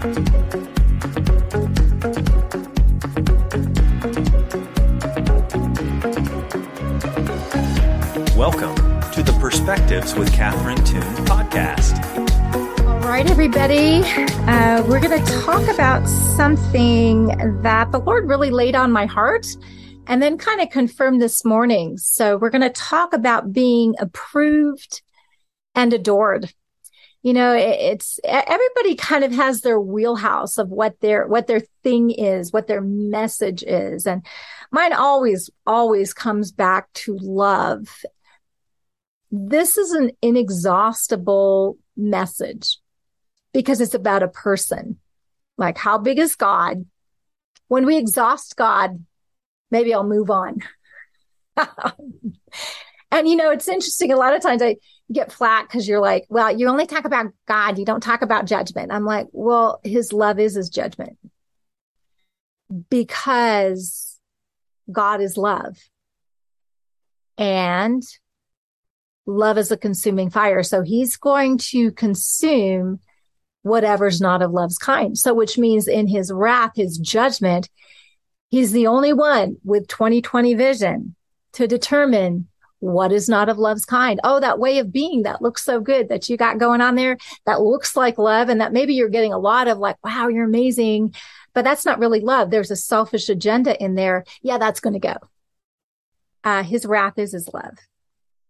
Welcome to the Perspectives with Catherine Toon podcast. All right, everybody. Uh, we're going to talk about something that the Lord really laid on my heart and then kind of confirmed this morning. So we're going to talk about being approved and adored. You know, it's everybody kind of has their wheelhouse of what their what their thing is, what their message is. And mine always always comes back to love. This is an inexhaustible message because it's about a person. Like how big is God? When we exhaust God, maybe I'll move on. and you know, it's interesting. A lot of times I get flat because you're like, well, you only talk about God. You don't talk about judgment. I'm like, well, his love is his judgment because God is love and love is a consuming fire. So he's going to consume whatever's not of love's kind. So, which means in his wrath, his judgment, he's the only one with 2020 vision to determine what is not of love's kind? Oh, that way of being that looks so good that you got going on there that looks like love and that maybe you're getting a lot of like, wow, you're amazing. But that's not really love. There's a selfish agenda in there. Yeah, that's going to go. Uh, his wrath is his love.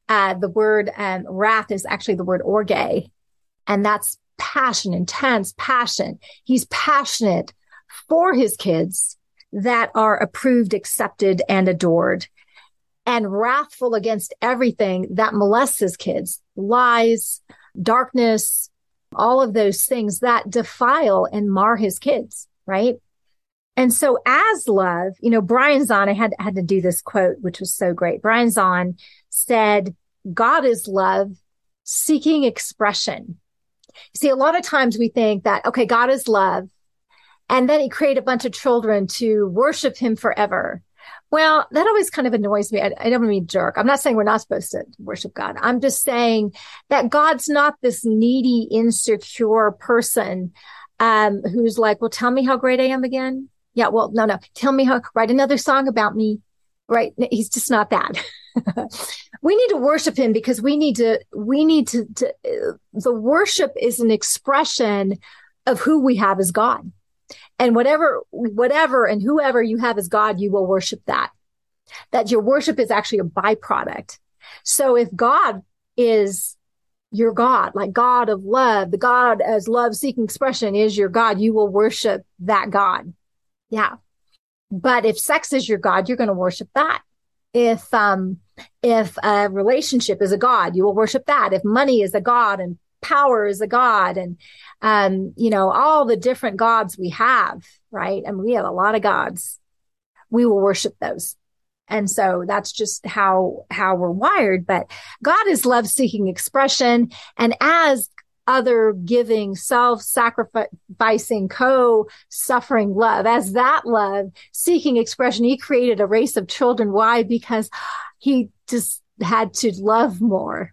Uh, the word um, wrath is actually the word orge, and that's passion, intense passion. He's passionate for his kids that are approved, accepted, and adored and wrathful against everything that molests his kids, lies, darkness, all of those things that defile and mar his kids, right? And so as love, you know, Brian Zahnd, I had, had to do this quote, which was so great. Brian Zahnd said, God is love seeking expression. See, a lot of times we think that, okay, God is love. And then he created a bunch of children to worship him forever. Well, that always kind of annoys me. I, I don't mean jerk. I'm not saying we're not supposed to worship God. I'm just saying that God's not this needy, insecure person um, who's like, well, tell me how great I am again. Yeah, well, no, no. Tell me how, write another song about me. Right. He's just not that. we need to worship him because we need to, we need to, to uh, the worship is an expression of who we have as God and whatever, whatever and whoever you have as God, you will worship that. That your worship is actually a byproduct. So if God is your God, like God of love, the God as love seeking expression is your God, you will worship that God. Yeah. But if sex is your God, you're going to worship that. If, um, if a relationship is a God, you will worship that. If money is a God and power is a God and, um, you know, all the different gods we have, right? And we have a lot of gods. We will worship those. And so that's just how, how we're wired. But God is love seeking expression. And as other giving, self sacrificing, co suffering love, as that love seeking expression, he created a race of children. Why? Because he just had to love more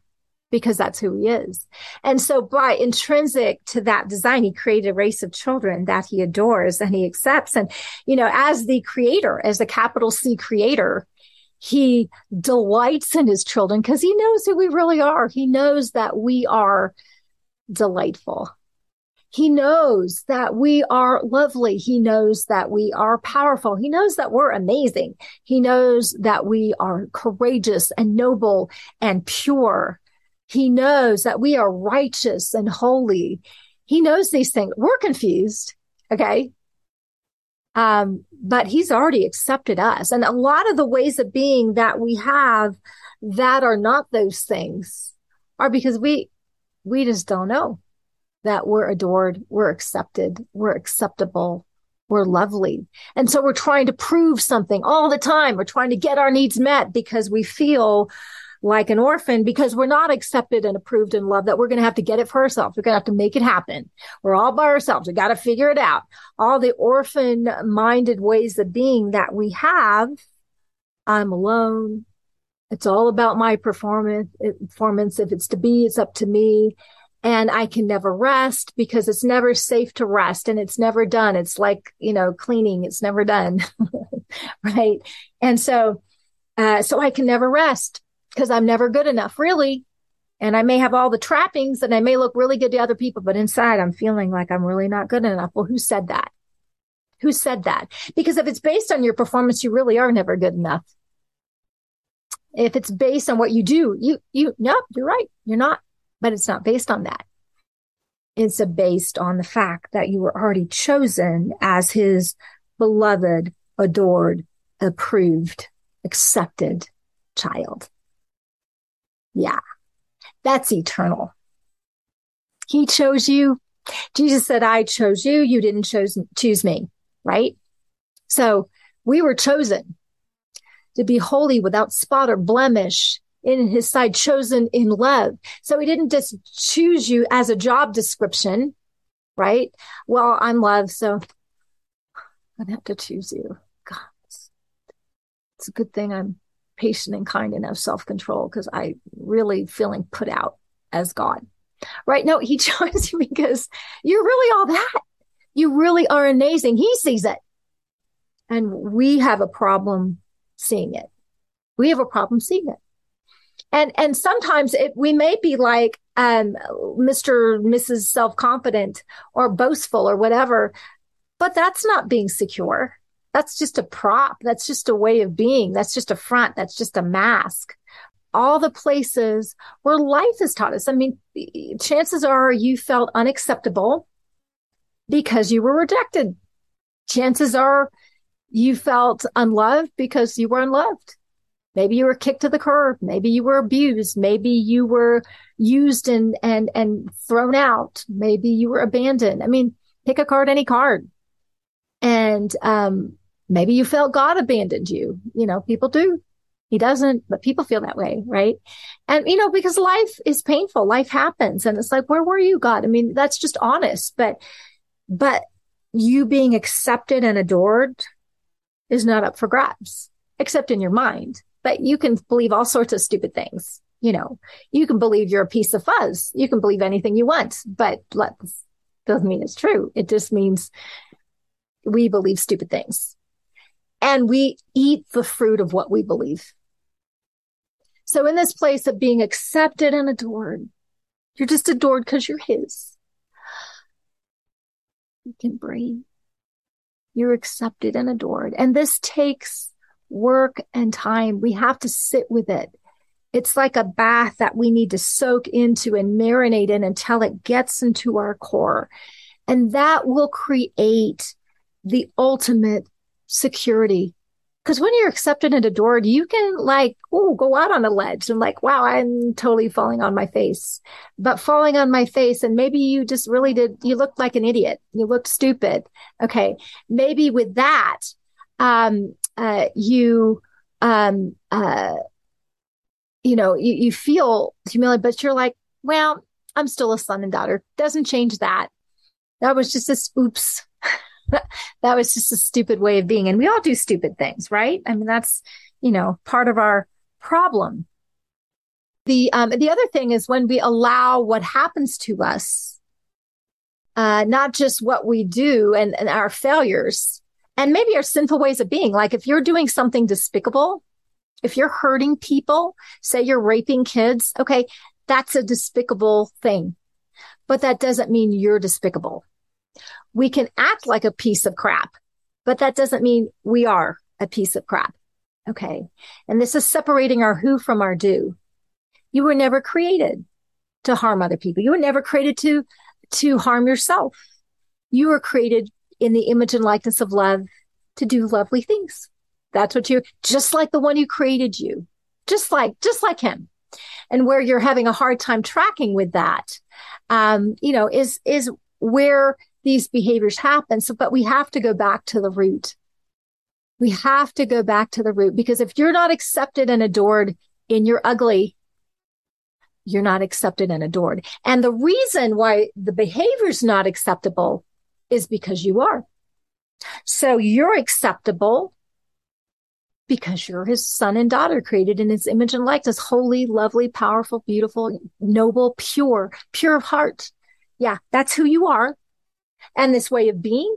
because that's who he is. And so by intrinsic to that design, he created a race of children that he adores and he accepts. And, you know, as the creator, as the capital C creator, he delights in his children because he knows who we really are. He knows that we are delightful. He knows that we are lovely. He knows that we are powerful. He knows that we're amazing. He knows that we are courageous and noble and pure he knows that we are righteous and holy. He knows these things. We're confused. Okay. Um, but he's already accepted us. And a lot of the ways of being that we have that are not those things are because we, we just don't know that we're adored, we're accepted, we're acceptable, we're lovely. And so we're trying to prove something all the time. We're trying to get our needs met because we feel like an orphan because we're not accepted and approved and loved that we're going to have to get it for ourselves. We're going to have to make it happen. We're all by ourselves. We got to figure it out. All the orphan minded ways of being that we have. I'm alone. It's all about my performance. Performance. If it's to be, it's up to me. and I can never rest because it's never safe to rest and it's never done. It's like, you know, cleaning. It's never done. right. And so, uh, so I can never rest because I'm never good enough really. And I may have all the trappings and I may look really good to other people, but inside I'm feeling like I'm really not good enough. Well, who said that? Who said that? Because if it's based on your performance, you really are never good enough. If it's based on what you do, you, you, no, you're right. You're not but it's not based on that. It's based on the fact that you were already chosen as his beloved, adored, approved, accepted child. Yeah, that's eternal. He chose you. Jesus said, I chose you. You didn't choose, choose me, right? So we were chosen to be holy without spot or blemish in his side, chosen in love. So he didn't just choose you as a job description, right? Well, I'm love, so I'd have to choose you. God, it's a good thing I'm patient and kind and have self control because I really feeling put out as God. Right? No, he chose you because you're really all that. You really are amazing. He sees it. And we have a problem seeing it. We have a problem seeing it and and sometimes it, we may be like um, Mr. Mrs. Self confident or boastful or whatever, but that's not being secure. That's just a prop. That's just a way of being. That's just a front. That's just a mask. All the places where life has taught us. I mean, chances are you felt unacceptable because you were rejected. Chances are you felt unloved because you were unloved. Maybe you were kicked to the curb. Maybe you were abused. Maybe you were used and, and, and thrown out. Maybe you were abandoned. I mean, pick a card, any card. And, um, maybe you felt God abandoned you. You know, people do. He doesn't, but people feel that way, right? And, you know, because life is painful. Life happens. And it's like, where were you, God? I mean, that's just honest, but, but you being accepted and adored is not up for grabs, except in your mind but you can believe all sorts of stupid things. You know, you can believe you're a piece of fuzz. You can believe anything you want, but let's, doesn't mean it's true. It just means we believe stupid things and we eat the fruit of what we believe. So in this place of being accepted and adored, you're just adored because you're his. You can breathe. You're accepted and adored. And this takes work and time. We have to sit with it. It's like a bath that we need to soak into and marinate in until it gets into our core. And that will create the ultimate security. Because when you're accepted and adored, you can like, oh, go out on a ledge and like, wow, I'm totally falling on my face. But falling on my face, and maybe you just really did, you looked like an idiot. You looked stupid. Okay. Maybe with that, um, uh, you, um, uh, you know, you, you feel humiliated, but you're like, well, I'm still a son and daughter. Doesn't change that. That was just a oops. that was just a stupid way of being. And we all do stupid things, right? I mean, that's, you know, part of our problem. The, um, the other thing is when we allow what happens to us, uh, not just what we do and, and our failures, and maybe our sinful ways of being. Like if you're doing something despicable, if you're hurting people, say you're raping kids, okay, that's a despicable thing. But that doesn't mean you're despicable. We can act like a piece of crap, but that doesn't mean we are a piece of crap. Okay. And this is separating our who from our do. You were never created to harm other people. You were never created to, to harm yourself. You were created in the image and likeness of love to do lovely things. That's what you're just like the one who created you, just like, just like him. And where you're having a hard time tracking with that, um, you know, is, is where these behaviors happen. So, but we have to go back to the root. We have to go back to the root because if you're not accepted and adored in your ugly, you're not accepted and adored. And the reason why the behavior is not acceptable is because you are. So you're acceptable because you're his son and daughter created in his image and likeness, holy, lovely, powerful, beautiful, noble, pure, pure of heart. Yeah, that's who you are. And this way of being,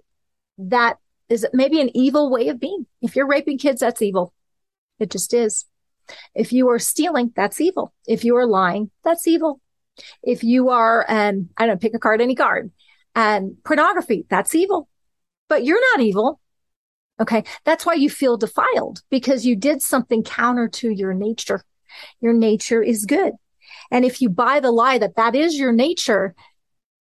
that is maybe an evil way of being. If you're raping kids, that's evil. It just is. If you are stealing, that's evil. If you are lying, that's evil. If you are, um, I don't know, pick a card, any card, and um, pornography, that's evil. But you're not evil. Okay. That's why you feel defiled because you did something counter to your nature. Your nature is good. And if you buy the lie that that is your nature,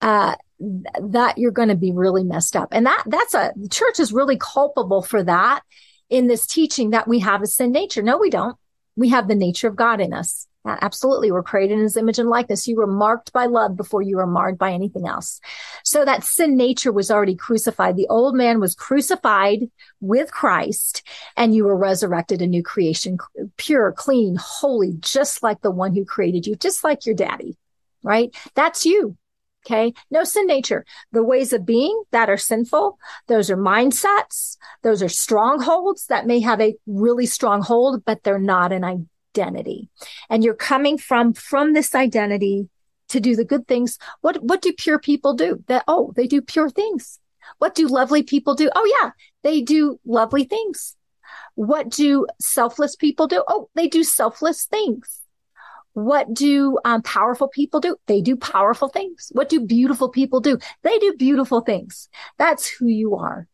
uh, that you're going to be really messed up. And that, that's a, the church is really culpable for that in this teaching that we have a sin nature. No, we don't. We have the nature of God in us. Absolutely. We're created in his image and likeness. You were marked by love before you were marred by anything else. So that sin nature was already crucified. The old man was crucified with Christ and you were resurrected a new creation, pure, clean, holy, just like the one who created you, just like your daddy, right? That's you. Okay. No sin nature. The ways of being that are sinful, those are mindsets. Those are strongholds that may have a really strong hold, but they're not an identity. And you're coming from, from this identity to do the good things. What, what do pure people do? That, oh, they do pure things. What do lovely people do? Oh, yeah, they do lovely things. What do selfless people do? Oh, they do selfless things. What do um, powerful people do? They do powerful things. What do beautiful people do? They do beautiful things. That's who you are.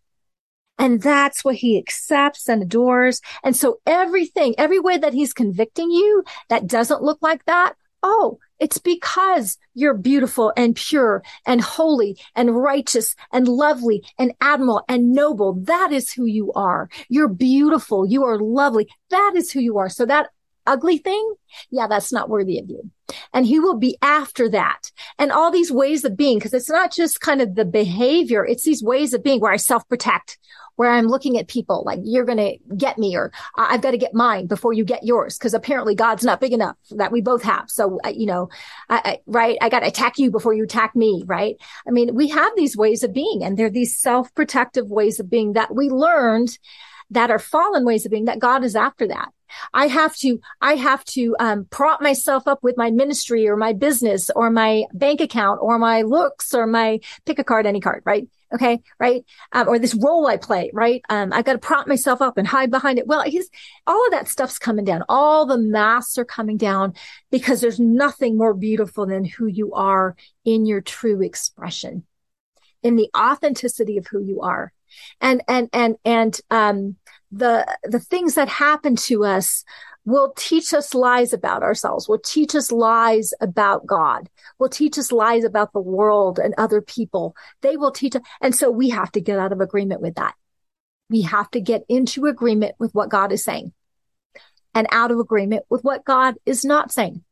And that's what he accepts and adores. And so everything, every way that he's convicting you that doesn't look like that, oh, it's because you're beautiful and pure and holy and righteous and lovely and admirable and noble. That is who you are. You're beautiful. You are lovely. That is who you are. So that ugly thing, yeah, that's not worthy of you. And he will be after that. And all these ways of being, because it's not just kind of the behavior, it's these ways of being where I self protect, where I'm looking at people like you're going to get me or I've got to get mine before you get yours. Cause apparently God's not big enough that we both have. So, uh, you know, I, I, right. I got to attack you before you attack me. Right. I mean, we have these ways of being and they're these self protective ways of being that we learned that are fallen ways of being that God is after that. I have to, I have to, um, prop myself up with my ministry or my business or my bank account or my looks or my pick a card, any card, right? Okay. Right. Um, or this role I play, right? Um, I got to prop myself up and hide behind it. Well, he's, all of that stuff's coming down. All the masks are coming down because there's nothing more beautiful than who you are in your true expression, in the authenticity of who you are. And, and, and, and, um, the the things that happen to us will teach us lies about ourselves, will teach us lies about God, will teach us lies about the world and other people. They will teach us. And so we have to get out of agreement with that. We have to get into agreement with what God is saying and out of agreement with what God is not saying.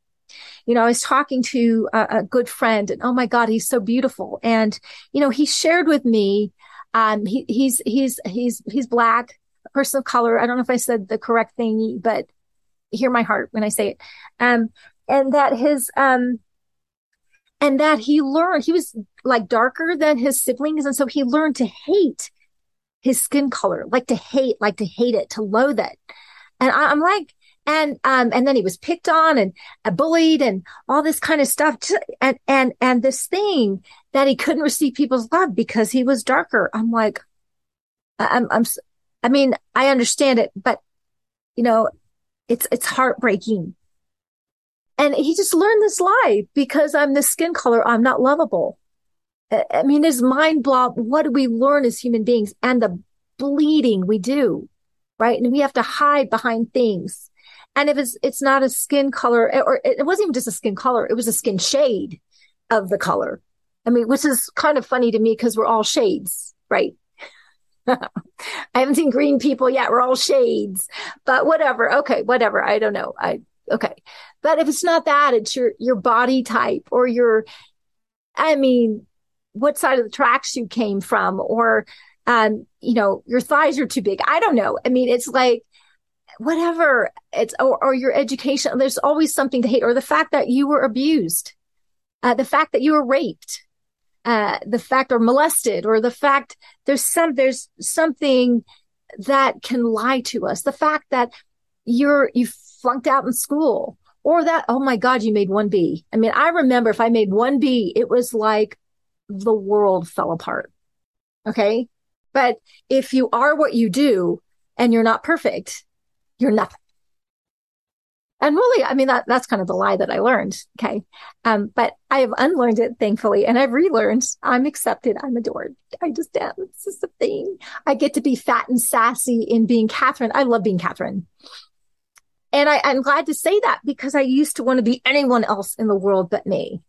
You know, I was talking to a, a good friend and oh my God, he's so beautiful. And, you know, he shared with me, um, he, he's, he's, he's, he's black person of color. I don't know if I said the correct thing, but hear my heart when I say it. Um, and that his, um, and that he learned, he was like darker than his siblings. And so he learned to hate his skin color, like to hate, like to hate it, to loathe it. And I, am like, and, um, and then he was picked on and bullied and all this kind of stuff. And, and, and this thing that he couldn't receive people's love because he was darker. I'm like, I'm, I'm, I mean, I understand it, but you know, it's, it's heartbreaking. And he just learned this lie because I'm this skin color. I'm not lovable. I mean, his mind blow. What do we learn as human beings and the bleeding we do, right? And we have to hide behind things. And if it's, it's not a skin color or it wasn't even just a skin color. It was a skin shade of the color. I mean, which is kind of funny to me because we're all shades, right? I haven't seen green people yet. We're all shades, but whatever. Okay, whatever. I don't know. I okay. But if it's not that, it's your your body type or your I mean, what side of the tracks you came from or um, you know, your thighs are too big. I don't know. I mean, it's like whatever. It's or, or your education. There's always something to hate or the fact that you were abused. Uh, the fact that you were raped uh, the fact or molested or the fact there's some there's something that can lie to us. The fact that you're, you flunked out in school or that, oh my God, you made one B. I mean, I remember if I made one B, it was like the world fell apart. Okay. But if you are what you do and you're not perfect, you're nothing. And really, I mean, that, that's kind of the lie that I learned. Okay. Um, but I have unlearned it, thankfully, and I've relearned I'm accepted. I'm adored. I just am. This is the thing. I get to be fat and sassy in being Catherine. I love being Catherine. And I, I'm glad to say that because I used to want to be anyone else in the world but me.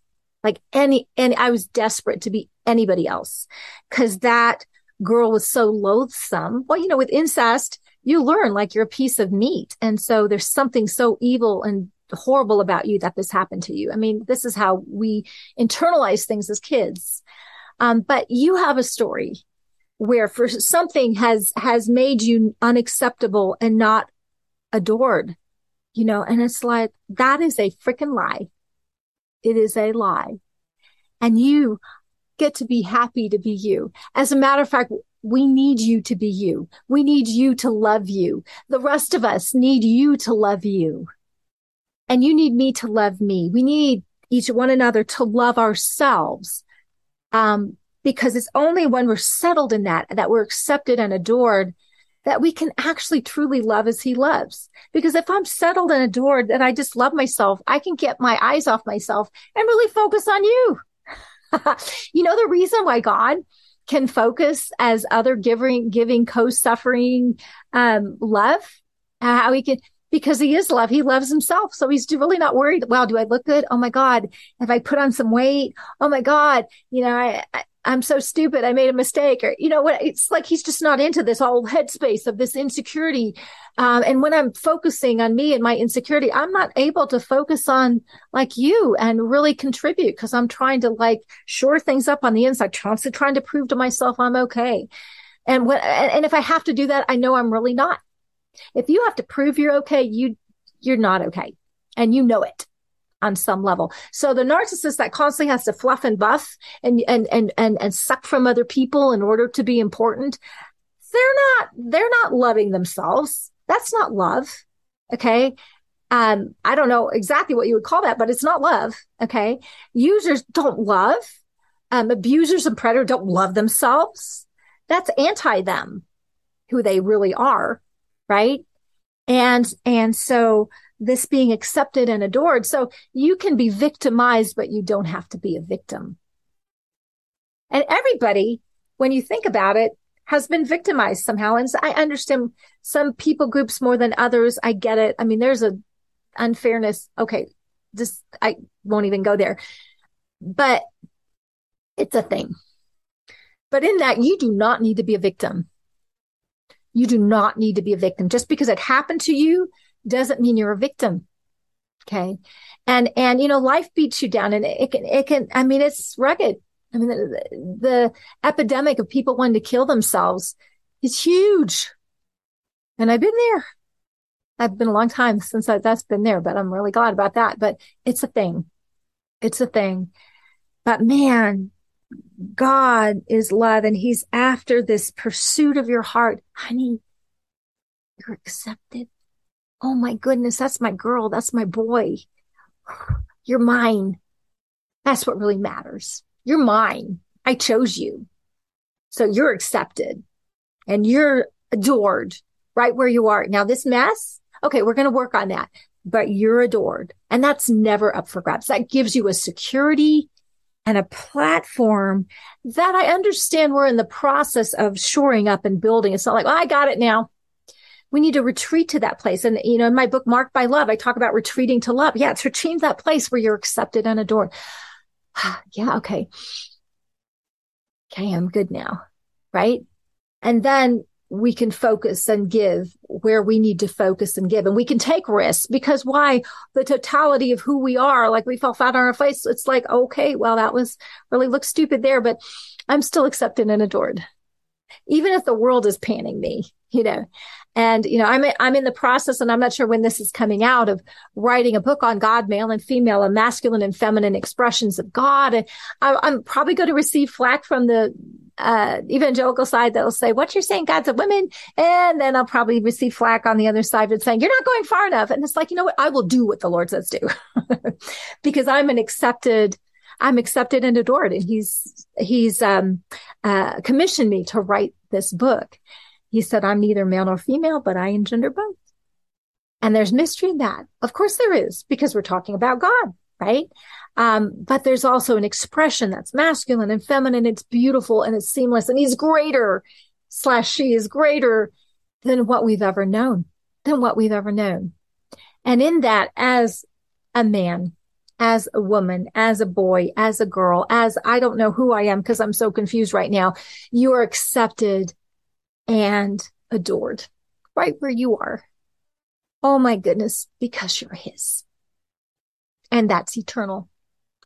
Like any, and I was desperate to be anybody else because that girl was so loathsome. Well, you know, with incest, you learn like you're a piece of meat. And so there's something so evil and horrible about you that this happened to you. I mean, this is how we internalize things as kids. Um, but you have a story where for something has, has made you unacceptable and not adored, you know, and it's like, that is a freaking lie. It is a lie. And you get to be happy to be you. As a matter of fact, we need you to be you. We need you to love you. The rest of us need you to love you. And you need me to love me. We need each one another to love ourselves. Um, because it's only when we're settled in that, that we're accepted and adored, that we can actually truly love as he loves. Because if I'm settled and adored, and I just love myself, I can get my eyes off myself and really focus on you. you know, the reason why God can focus as other giving, giving co-suffering, um, love, how he can, because he is love. He loves himself. So he's really not worried. Wow. Do I look good? Oh my God. have I put on some weight? Oh my God. You know, I, I I'm so stupid. I made a mistake. Or, you know what? It's like he's just not into this whole headspace of this insecurity. Um, and when I'm focusing on me and my insecurity, I'm not able to focus on like you and really contribute because I'm trying to like shore things up on the inside, constantly trying to prove to myself I'm okay. And when, and if I have to do that, I know I'm really not. If you have to prove you're okay, you, you're not okay. And you know it on some level. So the narcissist that constantly has to fluff and buff and, and, and, and, and suck from other people in order to be important, they're not, they're not loving themselves. That's not love. Okay. Um, I don't know exactly what you would call that, but it's not love. Okay. Users don't love. Um, abusers and predators don't love themselves. That's anti them, who they really are. Right. And, and so this being accepted and adored. So you can be victimized, but you don't have to be a victim. And everybody, when you think about it, has been victimized somehow. And I understand some people groups more than others. I get it. I mean, there's a unfairness. Okay. Just, I won't even go there, but it's a thing. But in that, you do not need to be a victim. You do not need to be a victim. Just because it happened to you doesn't mean you're a victim. Okay. And, and, you know, life beats you down and it can, it can, I mean, it's rugged. I mean, the, the epidemic of people wanting to kill themselves is huge. And I've been there. I've been a long time since I, that's been there, but I'm really glad about that. But it's a thing. It's a thing. But man, God is love and he's after this pursuit of your heart. Honey, you're accepted. Oh my goodness, that's my girl. That's my boy. You're mine. That's what really matters. You're mine. I chose you. So you're accepted and you're adored right where you are. Now this mess, okay, we're going to work on that, but you're adored and that's never up for grabs. That gives you a security and a platform that I understand we're in the process of shoring up and building. It's not like, oh, I got it now we need to retreat to that place. And, you know, in my book, Marked by Love, I talk about retreating to love. Yeah, it's retreating to that place where you're accepted and adored. yeah, okay. Okay, I'm good now. Right. And then we can focus and give where we need to focus and give. And we can take risks because why? The totality of who we are, like we fell flat on our face. It's like, okay, well, that was really looked stupid there, but I'm still accepted and adored. even if the world is panning me, you know. And, you know, I'm, I'm in the process and I'm not sure when this is coming out of writing a book on God, male and female and masculine and feminine expressions of God. And I, I'm probably going to receive flack from the, uh, evangelical side that will say, what you're saying, God's a woman. And then I'll probably receive flack on the other side of saying, you're not going far enough. And it's like, you know what? I will do what the Lord says do because I'm an accepted, I'm accepted and adored. And he's, he's, um, uh, commissioned me to write this book. He said, I'm neither male nor female, but I engender both. And there's mystery in that. Of course there is because we're talking about God, right? Um, but there's also an expression that's masculine and feminine. It's beautiful and it's seamless and he's greater slash she is greater than what we've ever known, than what we've ever known. And in that, as a man, as a woman, as a boy, as a girl, as I don't know who I am because I'm so confused right now, you are accepted and adored right where you are. Oh my goodness, because you're his. And that's eternal.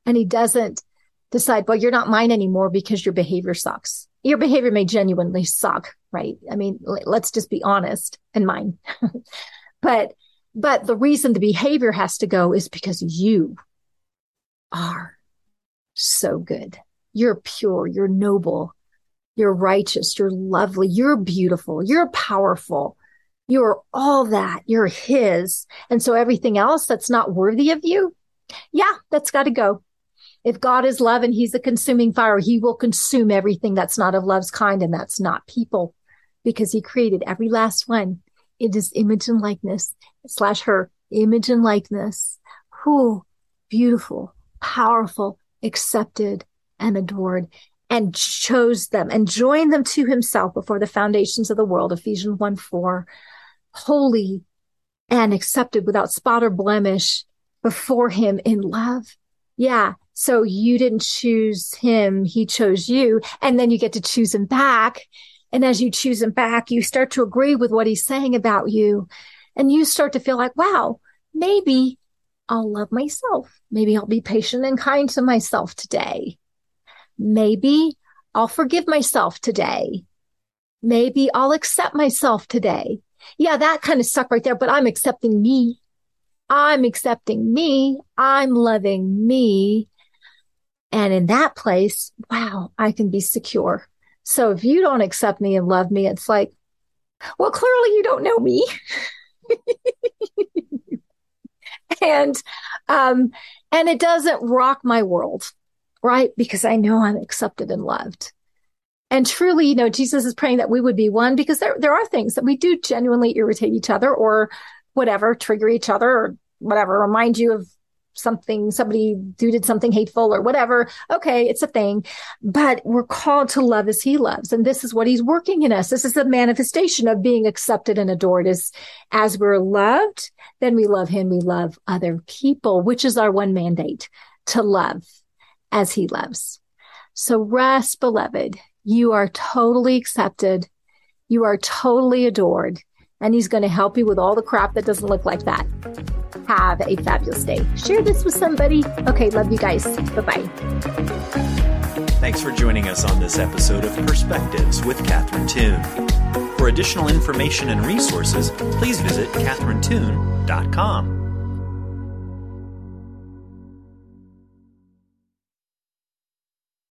And he doesn't decide, well, you're not mine anymore because your behavior sucks. Your behavior may genuinely suck, right? I mean, let's just be honest and mine. but, but the reason the behavior has to go is because you are so good. You're pure. You're noble. You're righteous. You're lovely. You're beautiful. You're powerful. You're all that. You're his. And so everything else that's not worthy of you, yeah, that's got to go. If God is love and he's a consuming fire, he will consume everything that's not of love's kind. And that's not people because he created every last one in his image and likeness slash her image and likeness. Who beautiful, powerful, accepted and adored and chose them and joined them to himself before the foundations of the world. Ephesians 1 4, holy and accepted without spot or blemish before him in love. Yeah. So you didn't choose him. He chose you. And then you get to choose him back. And as you choose him back, you start to agree with what he's saying about you. And you start to feel like, wow, maybe I'll love myself. Maybe I'll be patient and kind to myself today. Maybe I'll forgive myself today. Maybe I'll accept myself today. Yeah, that kind of stuck right there, but I'm accepting me. I'm accepting me. I'm loving me. And in that place, wow, I can be secure. So if you don't accept me and love me, it's like, well, clearly you don't know me. and, um, and it doesn't rock my world right? Because I know I'm accepted and loved. And truly, you know, Jesus is praying that we would be one because there, there are things that we do genuinely irritate each other or whatever, trigger each other or whatever, remind you of something, somebody who did something hateful or whatever. Okay. It's a thing, but we're called to love as he loves. And this is what he's working in us. This is the manifestation of being accepted and adored is as we're loved, then we love him. We love other people, which is our one mandate to love as he loves. So rest, beloved. You are totally accepted. You are totally adored. And he's going to help you with all the crap that doesn't look like that. Have a fabulous day. Share this with somebody. Okay, love you guys. Bye bye. Thanks for joining us on this episode of Perspectives with Catherine Toon. For additional information and resources, please visit catherinetoon.com.